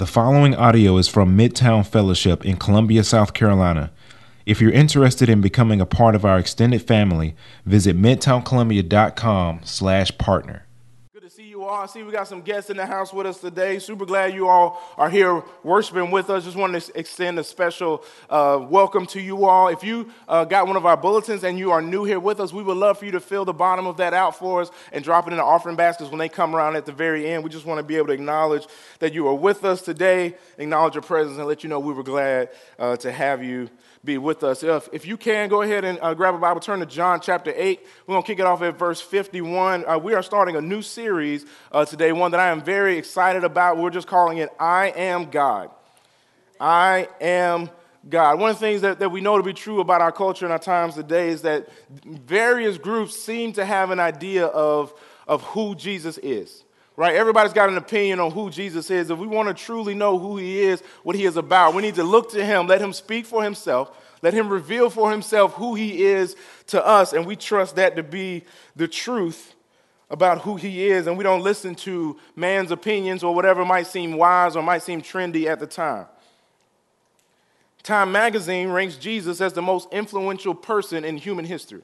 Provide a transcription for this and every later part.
The following audio is from Midtown Fellowship in Columbia, South Carolina. If you're interested in becoming a part of our extended family, visit midtowncolumbia.com slash partner. I see we got some guests in the house with us today. Super glad you all are here worshiping with us. Just wanted to extend a special uh, welcome to you all. If you uh, got one of our bulletins and you are new here with us, we would love for you to fill the bottom of that out for us and drop it in the offering baskets when they come around at the very end. We just want to be able to acknowledge that you are with us today, acknowledge your presence, and let you know we were glad uh, to have you be with us. If, if you can, go ahead and uh, grab a Bible, turn to John chapter 8. We're going to kick it off at verse 51. Uh, we are starting a new series uh, today, one that I am very excited about. We're just calling it I Am God. I Am God. One of the things that, that we know to be true about our culture and our times today is that various groups seem to have an idea of, of who Jesus is right? Everybody's got an opinion on who Jesus is. If we want to truly know who he is, what he is about, we need to look to him, let him speak for himself, let him reveal for himself who he is to us, and we trust that to be the truth about who he is, and we don't listen to man's opinions or whatever might seem wise or might seem trendy at the time. Time magazine ranks Jesus as the most influential person in human history.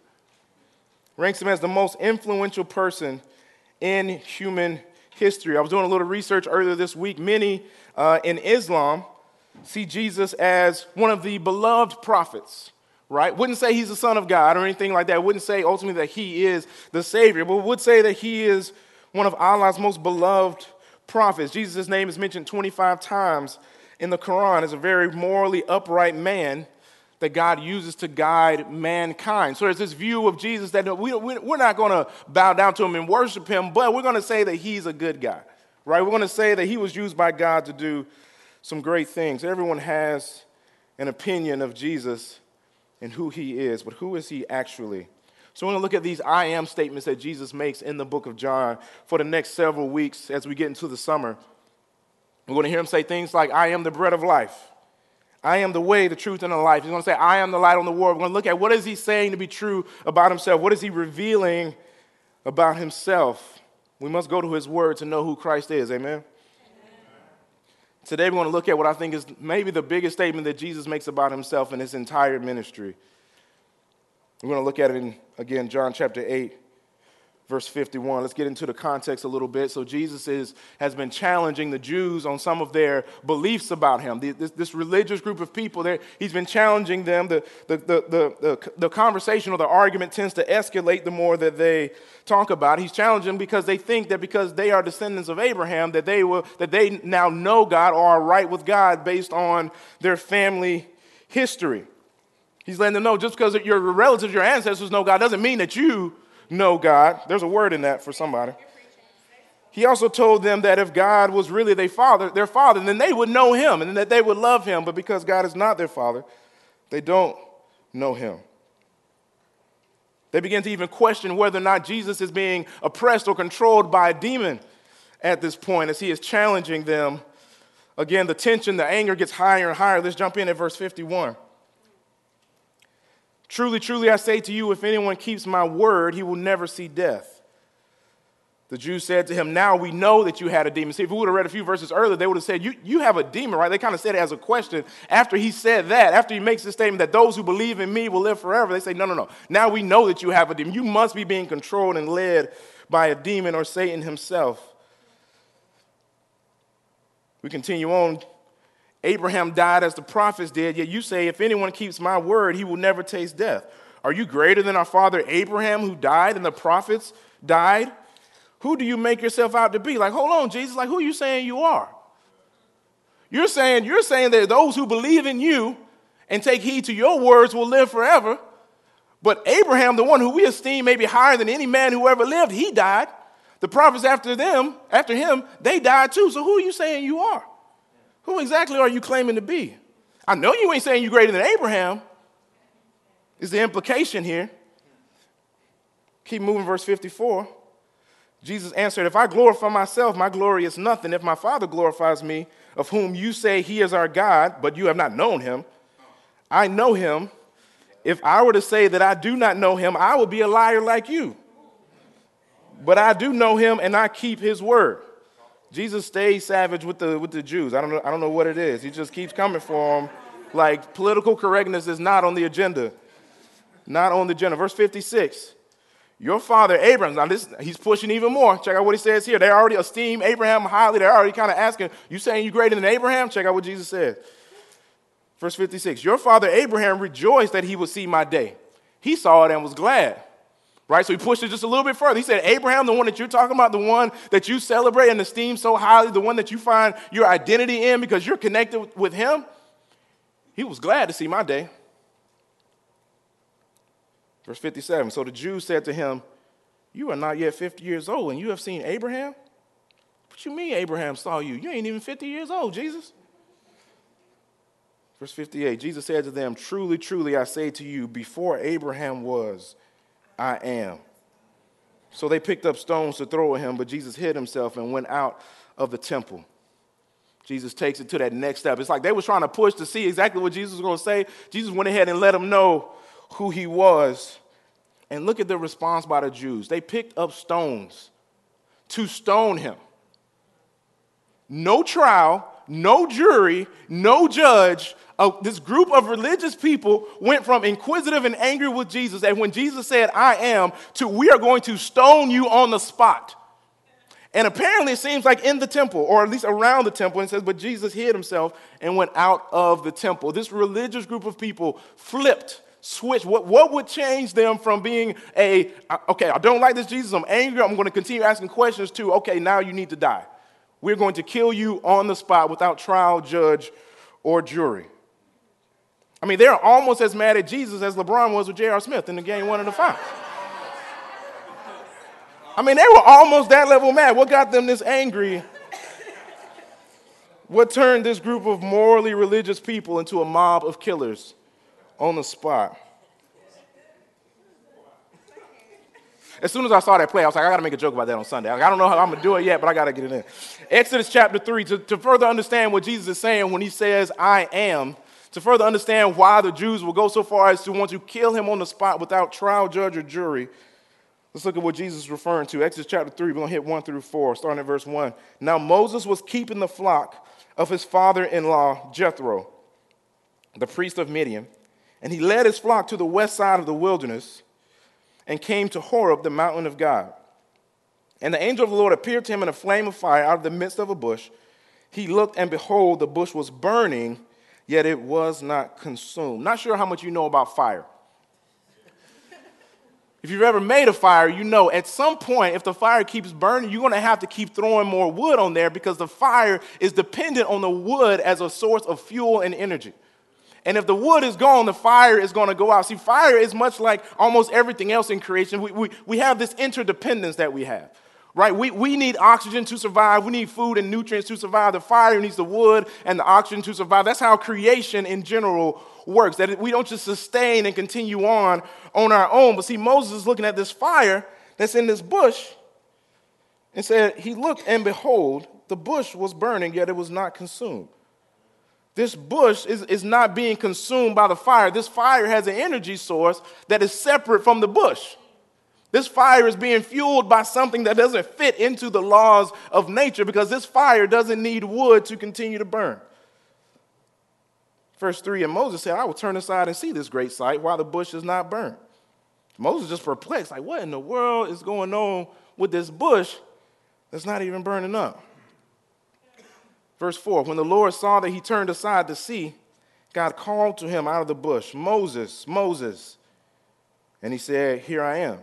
Ranks him as the most influential person in human history. I was doing a little research earlier this week. Many uh, in Islam see Jesus as one of the beloved prophets, right? Wouldn't say he's the son of God or anything like that. Wouldn't say ultimately that he is the Savior, but would say that he is one of Allah's most beloved prophets. Jesus' name is mentioned 25 times in the Quran as a very morally upright man that God uses to guide mankind. So there's this view of Jesus that we, we're not going to bow down to him and worship him, but we're going to say that he's a good guy, right? We're going to say that he was used by God to do some great things. Everyone has an opinion of Jesus and who he is, but who is he actually? So we're going to look at these I am statements that Jesus makes in the book of John for the next several weeks as we get into the summer. We're going to hear him say things like, I am the bread of life. I am the way, the truth, and the life. He's going to say, I am the light on the world. We're going to look at what is he saying to be true about himself? What is he revealing about himself? We must go to his word to know who Christ is. Amen? Amen. Today we're going to look at what I think is maybe the biggest statement that Jesus makes about himself in his entire ministry. We're going to look at it in, again, John chapter 8, verse 51. Let's get into the context a little bit. So, Jesus is, has been challenging the Jews on some of their beliefs about him. This, this religious group of people, he's been challenging them. The, the, the, the, the conversation or the argument tends to escalate the more that they talk about. He's challenging because they think that because they are descendants of Abraham, that they, will, that they now know God or are right with God based on their family history. He's letting them know just because your relatives, your ancestors know God doesn't mean that you know God. There's a word in that for somebody. He also told them that if God was really their father, their father, then they would know him and that they would love him. But because God is not their father, they don't know him. They begin to even question whether or not Jesus is being oppressed or controlled by a demon at this point as he is challenging them. Again, the tension, the anger gets higher and higher. Let's jump in at verse 51. Truly, truly, I say to you, if anyone keeps my word, he will never see death. The Jews said to him, Now we know that you had a demon. See, if we would have read a few verses earlier, they would have said, You, you have a demon, right? They kind of said it as a question. After he said that, after he makes the statement that those who believe in me will live forever, they say, No, no, no. Now we know that you have a demon. You must be being controlled and led by a demon or Satan himself. We continue on. Abraham died as the prophets did, yet you say, If anyone keeps my word, he will never taste death. Are you greater than our father Abraham, who died and the prophets died? Who do you make yourself out to be? Like, hold on, Jesus, like, who are you saying you are? You're saying, you're saying that those who believe in you and take heed to your words will live forever. But Abraham, the one who we esteem maybe higher than any man who ever lived, he died. The prophets after them, after him, they died too. So who are you saying you are? Who exactly are you claiming to be? I know you ain't saying you're greater than Abraham, is the implication here. Keep moving, verse 54. Jesus answered, If I glorify myself, my glory is nothing. If my Father glorifies me, of whom you say he is our God, but you have not known him, I know him. If I were to say that I do not know him, I would be a liar like you. But I do know him and I keep his word. Jesus stays savage with the, with the Jews. I don't, know, I don't know what it is. He just keeps coming for them. Like political correctness is not on the agenda. Not on the agenda. Verse 56. Your father Abraham, now this, he's pushing even more. Check out what he says here. They already esteem Abraham highly. They're already kind of asking, You saying you greater than Abraham? Check out what Jesus says. Verse 56 Your father Abraham rejoiced that he would see my day. He saw it and was glad. Right? So he pushed it just a little bit further. He said, Abraham, the one that you're talking about, the one that you celebrate and esteem so highly, the one that you find your identity in because you're connected with him, he was glad to see my day. Verse 57 So the Jews said to him, You are not yet 50 years old, and you have seen Abraham? What you mean Abraham saw you? You ain't even 50 years old, Jesus. Verse 58 Jesus said to them, Truly, truly, I say to you, before Abraham was, I am. So they picked up stones to throw at him, but Jesus hid himself and went out of the temple. Jesus takes it to that next step. It's like they were trying to push to see exactly what Jesus was going to say. Jesus went ahead and let them know who he was. And look at the response by the Jews. They picked up stones to stone him. No trial, no jury, no judge, uh, this group of religious people went from inquisitive and angry with Jesus, and when Jesus said, I am, to we are going to stone you on the spot. And apparently, it seems like in the temple, or at least around the temple, and says, But Jesus hid himself and went out of the temple. This religious group of people flipped, switched. What, what would change them from being a, okay, I don't like this Jesus, I'm angry, I'm going to continue asking questions, to, okay, now you need to die. We're going to kill you on the spot without trial, judge, or jury. I mean, they're almost as mad at Jesus as LeBron was with J.R. Smith in the game one of the five. I mean, they were almost that level mad. What got them this angry? What turned this group of morally religious people into a mob of killers on the spot? As soon as I saw that play, I was like, I got to make a joke about that on Sunday. I don't know how I'm going to do it yet, but I got to get it in. Exodus chapter 3, to, to further understand what Jesus is saying when he says, I am, to further understand why the Jews will go so far as to want to kill him on the spot without trial, judge, or jury, let's look at what Jesus is referring to. Exodus chapter 3, we're going to hit 1 through 4, starting at verse 1. Now Moses was keeping the flock of his father in law, Jethro, the priest of Midian, and he led his flock to the west side of the wilderness and came to Horeb, the mountain of God. And the angel of the Lord appeared to him in a flame of fire out of the midst of a bush. He looked, and behold, the bush was burning yet it was not consumed. Not sure how much you know about fire. If you've ever made a fire, you know at some point, if the fire keeps burning, you're gonna have to keep throwing more wood on there because the fire is dependent on the wood as a source of fuel and energy. And if the wood is gone, the fire is gonna go out. See, fire is much like almost everything else in creation. We, we, we have this interdependence that we have right? We, we need oxygen to survive. We need food and nutrients to survive. The fire needs the wood and the oxygen to survive. That's how creation in general works, that we don't just sustain and continue on on our own. But see, Moses is looking at this fire that's in this bush and said, He looked and behold, the bush was burning, yet it was not consumed. This bush is, is not being consumed by the fire. This fire has an energy source that is separate from the bush. This fire is being fueled by something that doesn't fit into the laws of nature because this fire doesn't need wood to continue to burn. Verse 3 And Moses said, I will turn aside and see this great sight while the bush is not burned. Moses is just perplexed, like, what in the world is going on with this bush that's not even burning up? Verse 4 When the Lord saw that he turned aside to see, God called to him out of the bush, Moses, Moses. And he said, Here I am.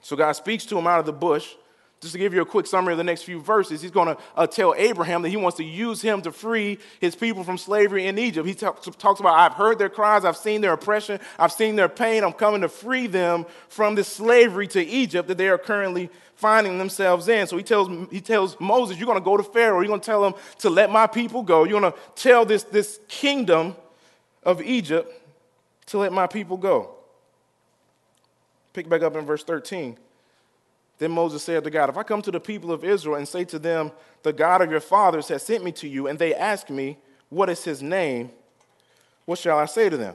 So God speaks to him out of the bush. Just to give you a quick summary of the next few verses, he's going to uh, tell Abraham that he wants to use him to free his people from slavery in Egypt. He t- talks about, I've heard their cries, I've seen their oppression, I've seen their pain. I'm coming to free them from this slavery to Egypt that they are currently finding themselves in. So he tells, he tells Moses, You're going to go to Pharaoh, you're going to tell him to let my people go. You're going to tell this, this kingdom of Egypt to let my people go. Pick back up in verse 13. Then Moses said to God, If I come to the people of Israel and say to them, The God of your fathers has sent me to you, and they ask me, What is his name? What shall I say to them?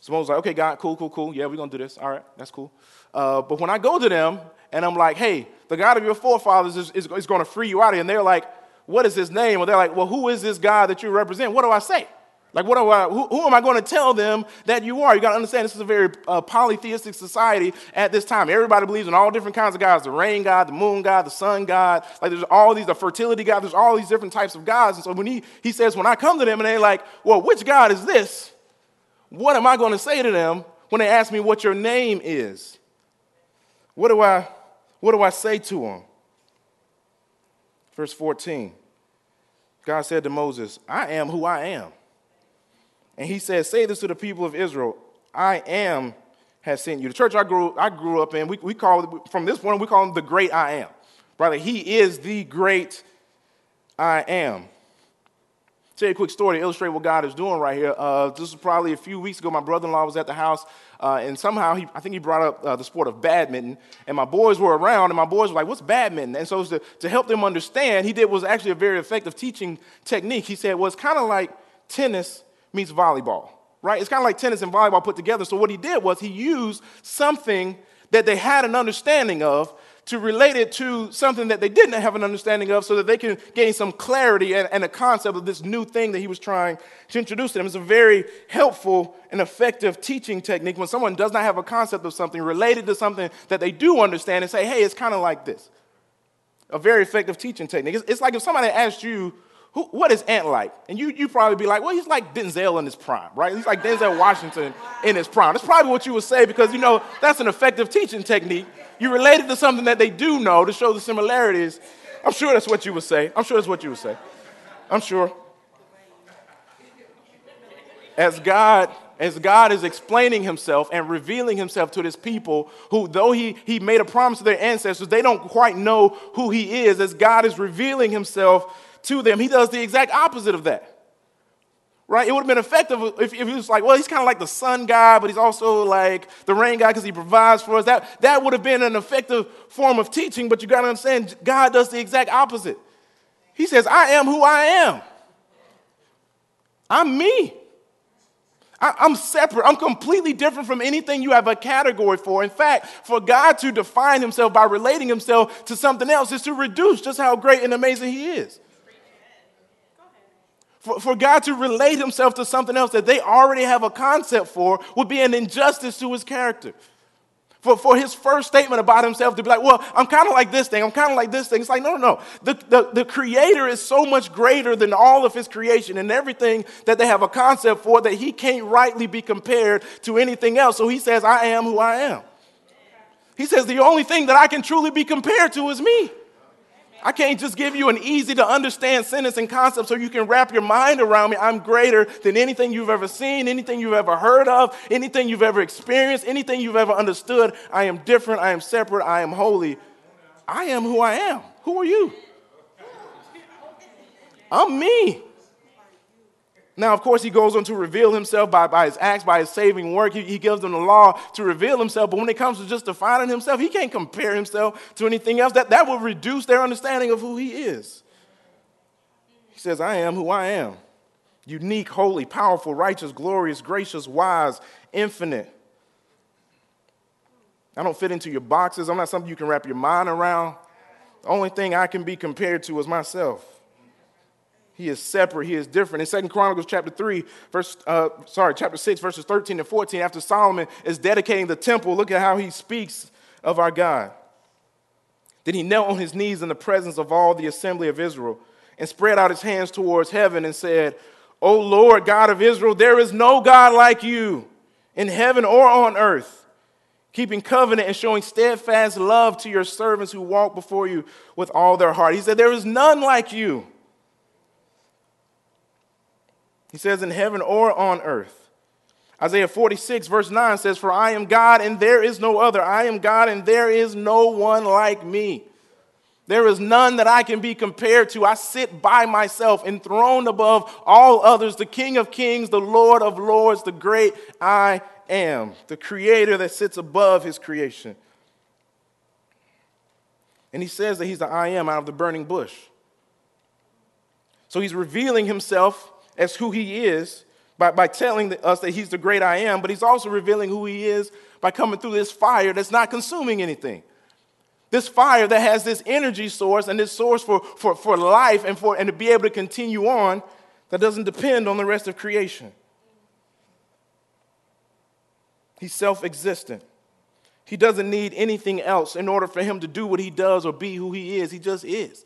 So Moses was like, Okay, God, cool, cool, cool. Yeah, we're going to do this. All right, that's cool. Uh, but when I go to them and I'm like, Hey, the God of your forefathers is, is, is going to free you out of here. And they're like, what is his name? Or they're like, well, who is this God that you represent? What do I say? Like, what I, who, who am I going to tell them that you are? You got to understand this is a very uh, polytheistic society at this time. Everybody believes in all different kinds of gods the rain god, the moon god, the sun god. Like, there's all these, the fertility god, there's all these different types of gods. And so when he, he says, when I come to them and they're like, well, which God is this? What am I going to say to them when they ask me what your name is? What do I, what do I say to them? Verse 14 God said to Moses, I am who I am. And he says, Say this to the people of Israel I am has sent you. The church I grew, I grew up in, we, we call from this point, we call him the great I am. Brother, he is the great I am. Tell you a quick story to illustrate what God is doing right here. Uh, this was probably a few weeks ago. My brother in law was at the house, uh, and somehow he, I think he brought up uh, the sport of badminton. And my boys were around, and my boys were like, What's badminton? And so, to, to help them understand, he did was actually a very effective teaching technique. He said, Well, it's kind of like tennis meets volleyball, right? It's kind of like tennis and volleyball put together. So, what he did was he used something that they had an understanding of to relate it to something that they didn't have an understanding of so that they can gain some clarity and, and, a concept of this new thing that he was trying to introduce to them. It's a very helpful and effective teaching technique when someone does not have a concept of something related to something that they do understand and say, hey, it's kind of like this. A very effective teaching technique. It's, it's like if somebody asked you, who, what is Ant like? And you you probably be like, well, he's like Denzel in his prime, right? He's like Denzel Washington in his prime. That's probably what you would say because you know that's an effective teaching technique. You relate it to something that they do know to show the similarities. I'm sure that's what you would say. I'm sure that's what you would say. I'm sure. As God, as God is explaining himself and revealing himself to his people, who though he, he made a promise to their ancestors, they don't quite know who he is, as God is revealing himself to them. He does the exact opposite of that. Right? It would have been effective if, if he was like, well, he's kind of like the sun guy, but he's also like the rain guy because he provides for us. That, that would have been an effective form of teaching, but you got to understand, God does the exact opposite. He says, I am who I am. I'm me. I, I'm separate. I'm completely different from anything you have a category for. In fact, for God to define himself by relating himself to something else is to reduce just how great and amazing he is for, for God to relate himself to something else that they already have a concept for would be an injustice to his character. For, for his first statement about himself to be like, well, I'm kind of like this thing, I'm kind of like this thing. It's like, no, no, no. The, the, the creator is so much greater than all of his creation and everything that they have a concept for that he can't rightly be compared to anything else. So he says, I am who I am. He says, the only thing that I can truly be compared to is me. I can't just give you an easy to understand sentence and concept so you can wrap your mind around me. I'm greater than anything you've ever seen, anything you've ever heard of, anything you've ever experienced, anything you've ever understood. I am different. I am separate. I am holy. I am who I am. Who are you? I'm me. Now, of course, he goes on to reveal himself by, by his acts, by his saving work. He, he gives them the law to reveal himself. But when it comes to just defining himself, he can't compare himself to anything else. That, that will reduce their understanding of who he is. He says, I am who I am unique, holy, powerful, righteous, glorious, gracious, wise, infinite. I don't fit into your boxes. I'm not something you can wrap your mind around. The only thing I can be compared to is myself. He is separate. He is different. In Second Chronicles chapter 3, verse, uh, sorry, chapter 6, verses 13 and 14, after Solomon is dedicating the temple, look at how he speaks of our God. Then he knelt on his knees in the presence of all the assembly of Israel and spread out his hands towards heaven and said, O Lord God of Israel, there is no God like you in heaven or on earth, keeping covenant and showing steadfast love to your servants who walk before you with all their heart. He said, There is none like you he says, in heaven or on earth. Isaiah 46, verse 9 says, For I am God and there is no other. I am God and there is no one like me. There is none that I can be compared to. I sit by myself, enthroned above all others, the King of kings, the Lord of lords, the great I am, the creator that sits above his creation. And he says that he's the I am out of the burning bush. So he's revealing himself as who he is by, by telling us that he's the great I am, but he's also revealing who he is by coming through this fire that's not consuming anything. This fire that has this energy source and this source for, for, for life and, for, and to be able to continue on that doesn't depend on the rest of creation. He's self existent. He doesn't need anything else in order for him to do what he does or be who he is. He just is.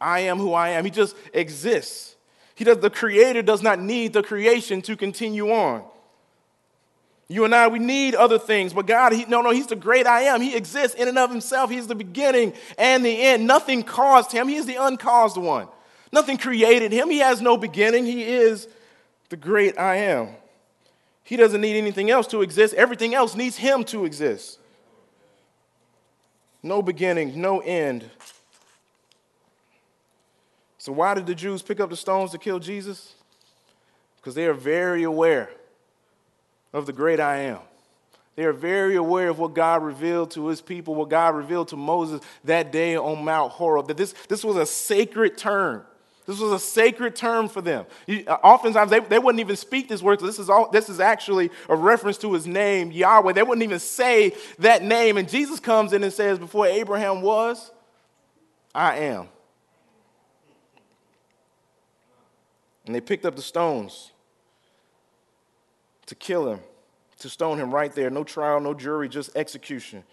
I am who I am. He just exists. He does, the creator does not need the creation to continue on. You and I, we need other things, but God, he, no, no, He's the great I am. He exists in and of Himself. He's the beginning and the end. Nothing caused Him. He is the uncaused one. Nothing created Him. He has no beginning. He is the great I am. He doesn't need anything else to exist. Everything else needs Him to exist. No beginning, no end. So, why did the Jews pick up the stones to kill Jesus? Because they are very aware of the great I am. They are very aware of what God revealed to his people, what God revealed to Moses that day on Mount Horeb, that this, this was a sacred term. This was a sacred term for them. Uh, oftentimes, they, they wouldn't even speak this word. This is, all, this is actually a reference to his name, Yahweh. They wouldn't even say that name. And Jesus comes in and says, Before Abraham was, I am. And they picked up the stones to kill him, to stone him right there. No trial, no jury, just execution.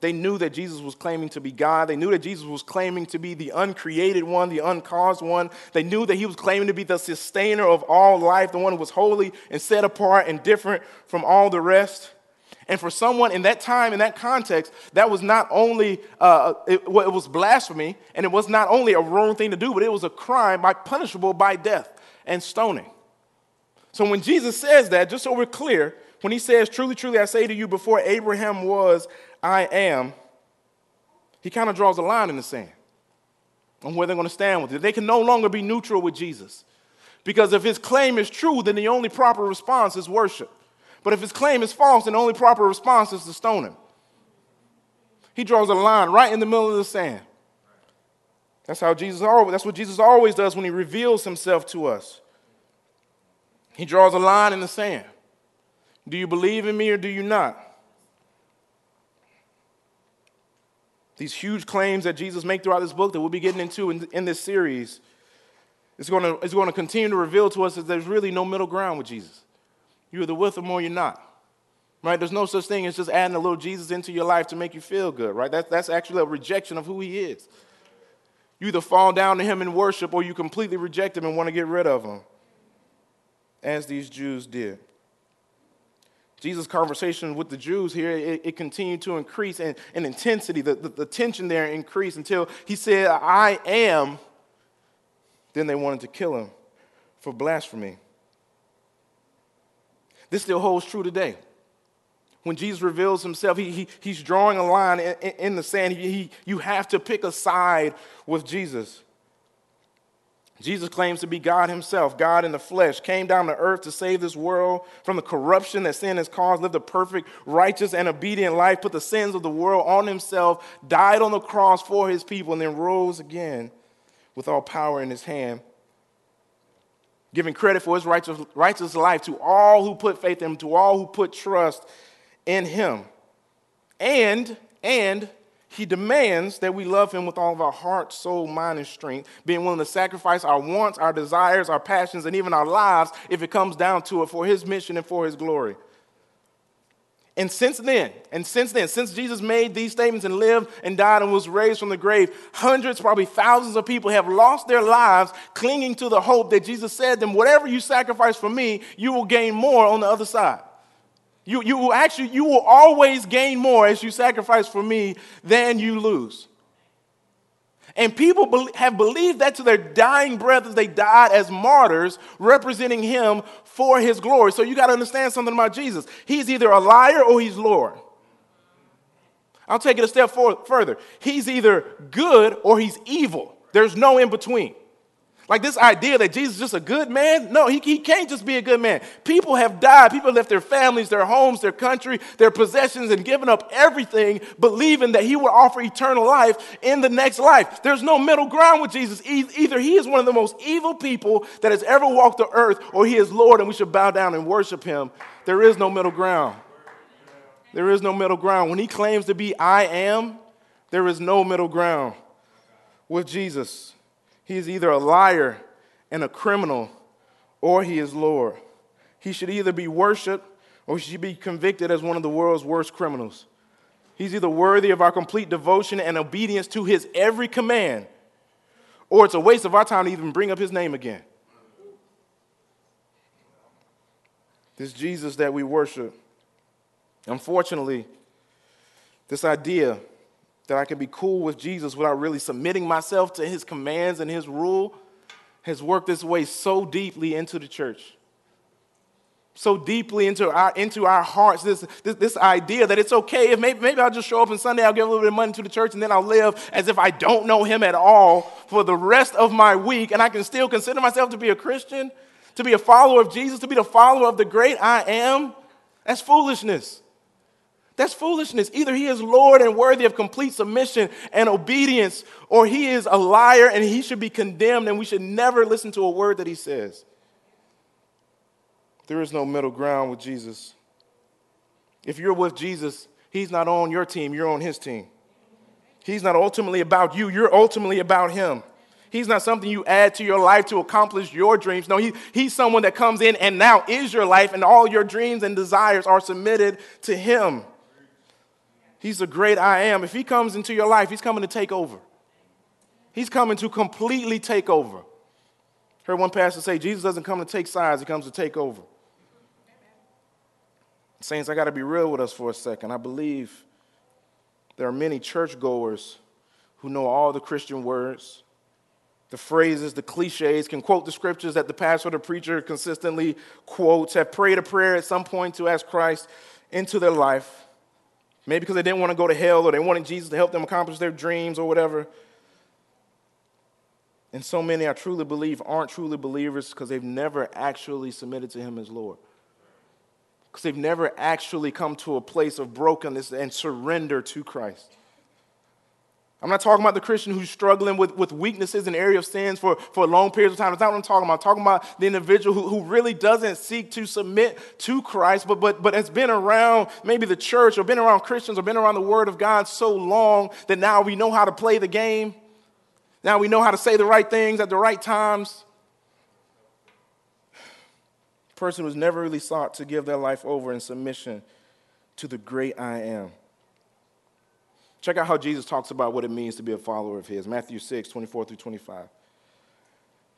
They knew that Jesus was claiming to be God. They knew that Jesus was claiming to be the uncreated one, the uncaused one. They knew that he was claiming to be the sustainer of all life, the one who was holy and set apart and different from all the rest. And for someone in that time, in that context, that was not only, uh, it, it was blasphemy, and it was not only a wrong thing to do, but it was a crime by punishable by death and stoning. So when Jesus says that, just so we're clear, when he says, Truly, truly, I say to you, before Abraham was, I am, he kind of draws a line in the sand on where they're going to stand with it. They can no longer be neutral with Jesus. Because if his claim is true, then the only proper response is worship. But if his claim is false, then the only proper response is to stone him. He draws a line right in the middle of the sand. That's how Jesus always, that's what Jesus always does when he reveals himself to us. He draws a line in the sand. Do you believe in me or do you not? These huge claims that Jesus makes throughout this book that we'll be getting into in, in this series is going, to, is going to continue to reveal to us that there's really no middle ground with Jesus. You're either with him or you're not. Right? There's no such thing as just adding a little Jesus into your life to make you feel good, right? That, that's actually a rejection of who he is. You either fall down to him in worship or you completely reject him and want to get rid of him as these Jews did. Jesus' conversation with the Jews here, it, it continued to increase in, in intensity. The, the, the tension there increased until he said, I am. Then they wanted to kill him for blasphemy. This still holds true today. When Jesus reveals himself, he, he he's drawing a line in, in the sand. He, he, you have to pick a side with Jesus. Jesus claims to be God himself, God in the flesh, came down to earth to save this world from the corruption that sin has caused, lived a perfect, righteous, and obedient life, put the sins of the world on himself, died on the cross for his people, and then rose again with all power in his hand, giving credit for his righteous, righteous life to all who put faith in him, to all who put trust in him. And, and, he demands that we love him with all of our heart, soul, mind, and strength, being willing to sacrifice our wants, our desires, our passions, and even our lives if it comes down to it for his mission and for his glory. And since then, and since then, since Jesus made these statements and lived and died and was raised from the grave, hundreds, probably thousands of people have lost their lives clinging to the hope that Jesus said to them, whatever you sacrifice for me, you will gain more on the other side. You, you will actually, you will always gain more as you sacrifice for me than you lose. And people have believed that to their dying breath as they died as martyrs, representing him for his glory. So you got to understand something about Jesus. He's either a liar or he's Lord. I'll take it a step further. He's either good or he's evil. There's no in between. Like this idea that Jesus is just a good man? No, he, he can't just be a good man. People have died. People left their families, their homes, their country, their possessions, and given up everything, believing that he would offer eternal life in the next life. There's no middle ground with Jesus. Either he is one of the most evil people that has ever walked the earth, or he is Lord and we should bow down and worship him. There is no middle ground. There is no middle ground. When he claims to be I am, There is no middle ground with Jesus. He is either a liar and a criminal, or he is Lord. He should either be worshiped or he should be convicted as one of the world's worst criminals. He's either worthy of our complete devotion and obedience to his every command, or it's a waste of our time to even bring up his name again. This Jesus that we worship, unfortunately, this idea that I can be cool with Jesus without really submitting myself to his commands and his rule has worked its way so deeply into the church. So deeply into our, into our hearts, this, this, this idea that it's okay if maybe, maybe I'll just show up on Sunday, I'll give a little bit of money to the church, and then I'll live as if I don't know him at all for the rest of my week, and I can still consider myself to be a Christian, to be a follower of Jesus, to be the follower of the great I am. That's foolishness. That's foolishness. Either he is Lord and worthy of complete submission and obedience, or he is a liar and he should be condemned, and we should never listen to a word that he says. There is no middle ground with Jesus. If you're with Jesus, he's not on your team, you're on his team. He's not ultimately about you, you're ultimately about him. He's not something you add to your life to accomplish your dreams. No, he, he's someone that comes in and now is your life, and all your dreams and desires are submitted to him. He's the great I am. If he comes into your life, he's coming to take over. He's coming to completely take over. Heard one pastor say, Jesus doesn't come to take sides, he comes to take over. Saints, I got to be real with us for a second. I believe there are many churchgoers who know all the Christian words, the phrases, the cliches, can quote the scriptures that the pastor or the preacher consistently quotes, have prayed a prayer at some point to ask Christ into their life. Maybe because they didn't want to go to hell or they wanted Jesus to help them accomplish their dreams or whatever. And so many, I truly believe, aren't truly believers because they've never actually submitted to Him as Lord. Because they've never actually come to a place of brokenness and surrender to Christ. I'm not talking about the Christian who's struggling with, with weaknesses and area of sins for, for long periods of time. That's not what I'm talking about. I'm talking about the individual who, who really doesn't seek to submit to Christ, but, but, but has been around maybe the church or been around Christians or been around the Word of God so long that now we know how to play the game. Now we know how to say the right things at the right times. person who's never really sought to give their life over in submission to the great I am. Check out how Jesus talks about what it means to be a follower of his. Matthew 6, 24 through 25.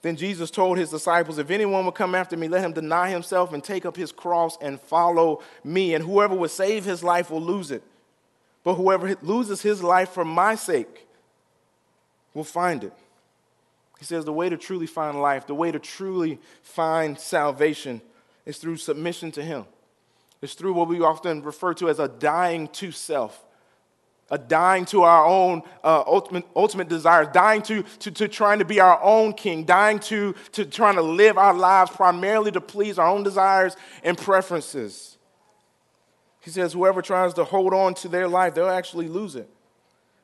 Then Jesus told his disciples, If anyone would come after me, let him deny himself and take up his cross and follow me. And whoever would save his life will lose it. But whoever loses his life for my sake will find it. He says the way to truly find life, the way to truly find salvation is through submission to him. It's through what we often refer to as a dying to self a dying to our own uh, ultimate, ultimate desires, dying to, to, to trying to be our own king, dying to, to trying to live our lives primarily to please our own desires and preferences. He says, whoever tries to hold on to their life, they'll actually lose it.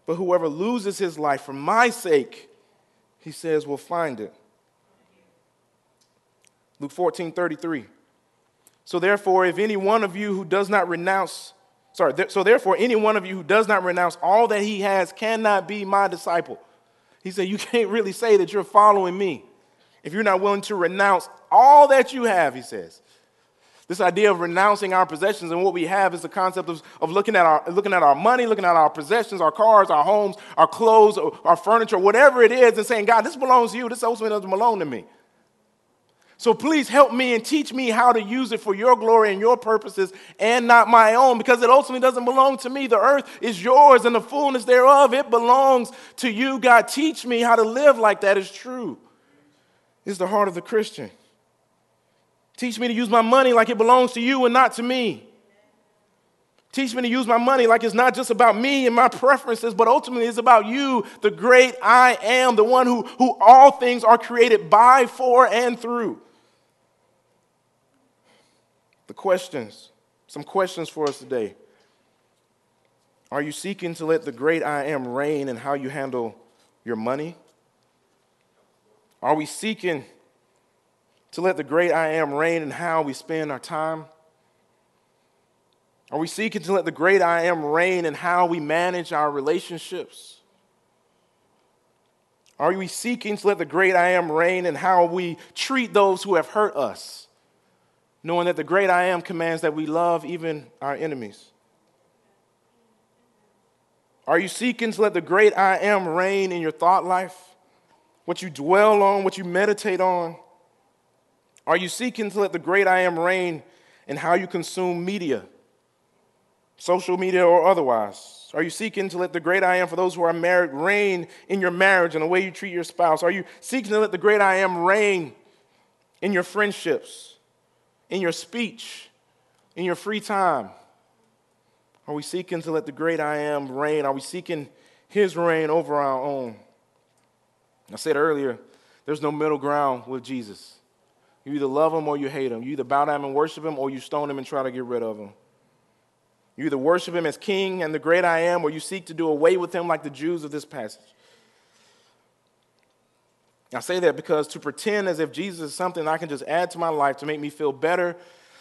But whoever loses his life for my sake, he says, will find it. Luke 14 33. So therefore, if any one of you who does not renounce Sorry, th- so therefore, any one of you who does not renounce all that he has cannot be my disciple. He said, You can't really say that you're following me if you're not willing to renounce all that you have, he says. This idea of renouncing our possessions and what we have is the concept of, of looking, at our, looking at our money, looking at our possessions, our cars, our homes, our clothes, our furniture, whatever it is, and saying, God, this belongs to you. This ultimately doesn't belong to me. So please help me and teach me how to use it for your glory and your purposes and not my own because it ultimately doesn't belong to me. The earth is yours and the fullness thereof, it belongs to you. God, teach me how to live like that is true. Is the heart of the Christian. Teach me to use my money like it belongs to you and not to me. Teach me to use my money like it's not just about me and my preferences, but ultimately it's about you, the great I am, the one who, who all things are created by, for, and through questions, some questions for us today. Are you seeking to let the great I am reign in how you handle your money? Are we seeking to let the great I am reign in how we spend our time? Are we seeking to let the great I am reign in how we manage our relationships? Are we seeking to let the great I am reign in how we treat those who have hurt us, knowing that the great I am commands that we love even our enemies? Are you seeking to let the great I am reign in your thought life? What you dwell on, what you meditate on? Are you seeking to let the great I am reign in how you consume media? social media or otherwise? Are you seeking to let the great I am for those who are married reign in your marriage and the way you treat your spouse? Are you seeking to let the great I am reign in your friendships, in your speech, in your free time? Are we seeking to let the great I am reign? Are we seeking his reign over our own? I said earlier, there's no middle ground with Jesus. You either love him or you hate him. You either bow down and worship him or you stone him and try to get rid of him. You either worship him as king and the great I am, or you seek to do away with him like the Jews of this passage. I say that because to pretend as if Jesus is something I can just add to my life to make me feel better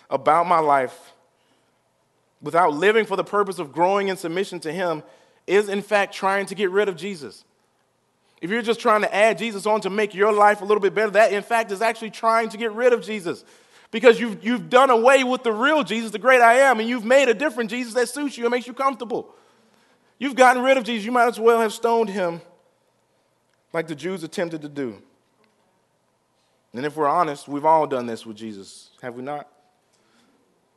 about my life without living for the purpose of growing in submission to him is in fact trying to get rid of Jesus. If you're just trying to add Jesus on to make your life a little bit better, that in fact is actually trying to get rid of Jesus because you've, you've done away with the real Jesus, the great I am, and you've made a different Jesus that suits you and makes you comfortable. You've gotten rid of Jesus. You might as well have stoned him like the Jews attempted to do. And if we're honest, we've all done this with Jesus, have we not?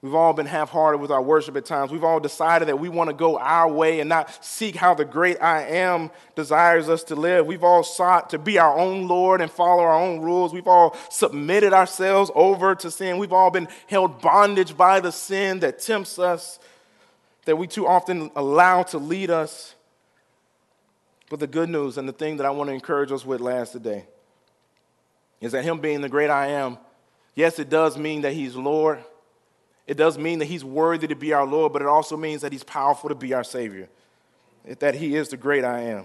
We've all been half hearted with our worship at times. We've all decided that we want to go our way and not seek how the great I am desires us to live. We've all sought to be our own Lord and follow our own rules. We've all submitted ourselves over to sin. We've all been held bondage by the sin that tempts us, that we too often allow to lead us. But the good news and the thing that I want to encourage us with last today is that Him being the great I am, yes, it does mean that He's Lord. It does mean that he's worthy to be our Lord, but it also means that he's powerful to be our Savior, that he is the great I am.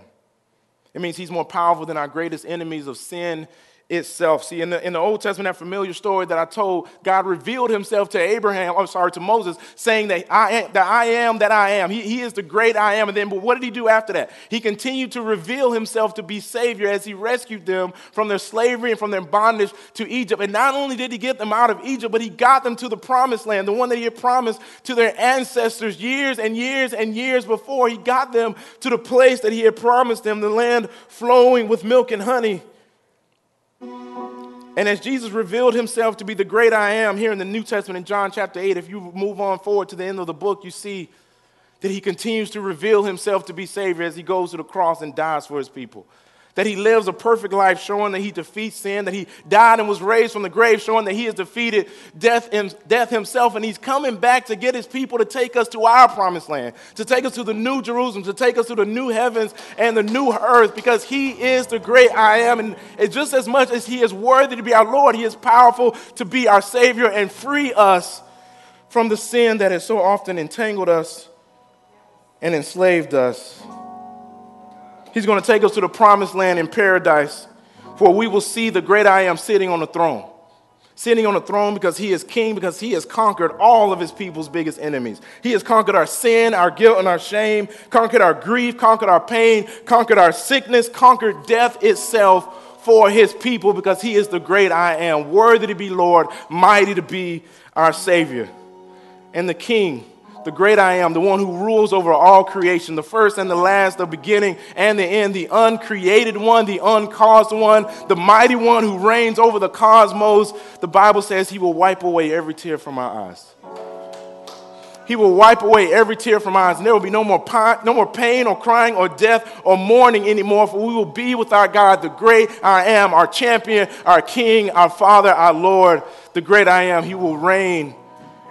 It means he's more powerful than our greatest enemies of sin itself. See, in the, in the Old Testament, that familiar story that I told, God revealed himself to Abraham, I'm sorry, to Moses, saying that I am that I am that I am. He, he is the great I am. And then, but what did he do after that? He continued to reveal himself to be Savior as he rescued them from their slavery and from their bondage to Egypt. And not only did he get them out of Egypt, but he got them to the promised land, the one that he had promised to their ancestors years and years and years before. He got them to the place that he had promised them, the land flowing with milk and honey. And as Jesus revealed himself to be the great I am here in the New Testament in John chapter 8, if you move on forward to the end of the book, you see that he continues to reveal himself to be Savior as he goes to the cross and dies for his people that he lives a perfect life, showing that he defeats sin, that he died and was raised from the grave, showing that he has defeated death, death himself, and he's coming back to get his people to take us to our promised land, to take us to the new Jerusalem, to take us to the new heavens and the new earth, because he is the great I am. And just as much as he is worthy to be our Lord, he is powerful to be our Savior and free us from the sin that has so often entangled us and enslaved us. He's going to take us to the promised land in paradise, for we will see the great I am sitting on the throne. Sitting on the throne because he is king, because he has conquered all of his people's biggest enemies. He has conquered our sin, our guilt, and our shame, conquered our grief, conquered our pain, conquered our sickness, conquered death itself for his people because he is the great I am, worthy to be Lord, mighty to be our Savior. And the King the great I am, the one who rules over all creation, the first and the last, the beginning and the end, the uncreated one, the uncaused one, the mighty one who reigns over the cosmos. The Bible says he will wipe away every tear from our eyes. He will wipe away every tear from our eyes, and there will be no more, no more pain or crying or death or mourning anymore, for we will be with our God, the great I am, our champion, our King, our Father, our Lord, the great I am. He will reign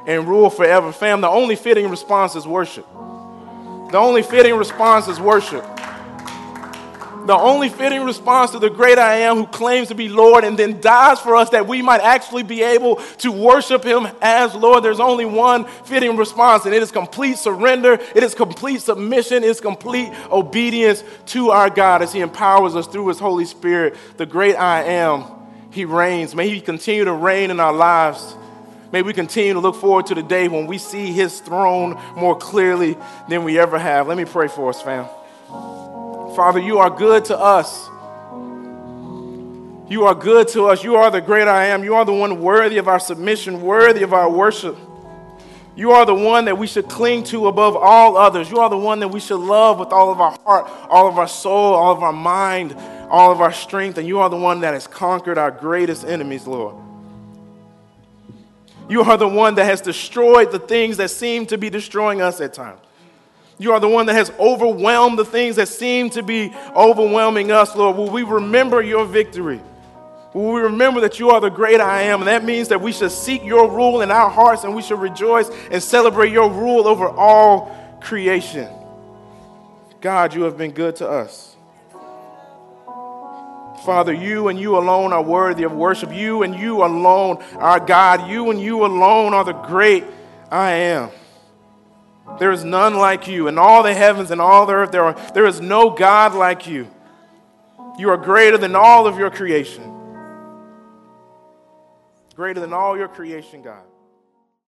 and rule forever. Fam, the only fitting response is worship. The only fitting response is worship. The only fitting response to the great I am who claims to be Lord and then dies for us that we might actually be able to worship him as Lord. There's only one fitting response, and it is complete surrender, it is complete submission, it is complete obedience to our God as he empowers us through his Holy Spirit. The great I am, he reigns. May he continue to reign in our lives May we continue to look forward to the day when we see his throne more clearly than we ever have. Let me pray for us, fam. Father, you are good to us. You are good to us. You are the great I am. You are the one worthy of our submission, worthy of our worship. You are the one that we should cling to above all others. You are the one that we should love with all of our heart, all of our soul, all of our mind, all of our strength. And you are the one that has conquered our greatest enemies, Lord. You are the one that has destroyed the things that seem to be destroying us at times. You are the one that has overwhelmed the things that seem to be overwhelming us, Lord. Will we remember your victory? Will we remember that you are the great I am? And that means that we should seek your rule in our hearts and we should rejoice and celebrate your rule over all creation. God, you have been good to us. Father, you and you alone are worthy of worship. You and you alone are God. You and you alone are the great I am. There is none like you. In all the heavens and all the earth, there, are, there is no God like you. You are greater than all of your creation greater than all your creation, God.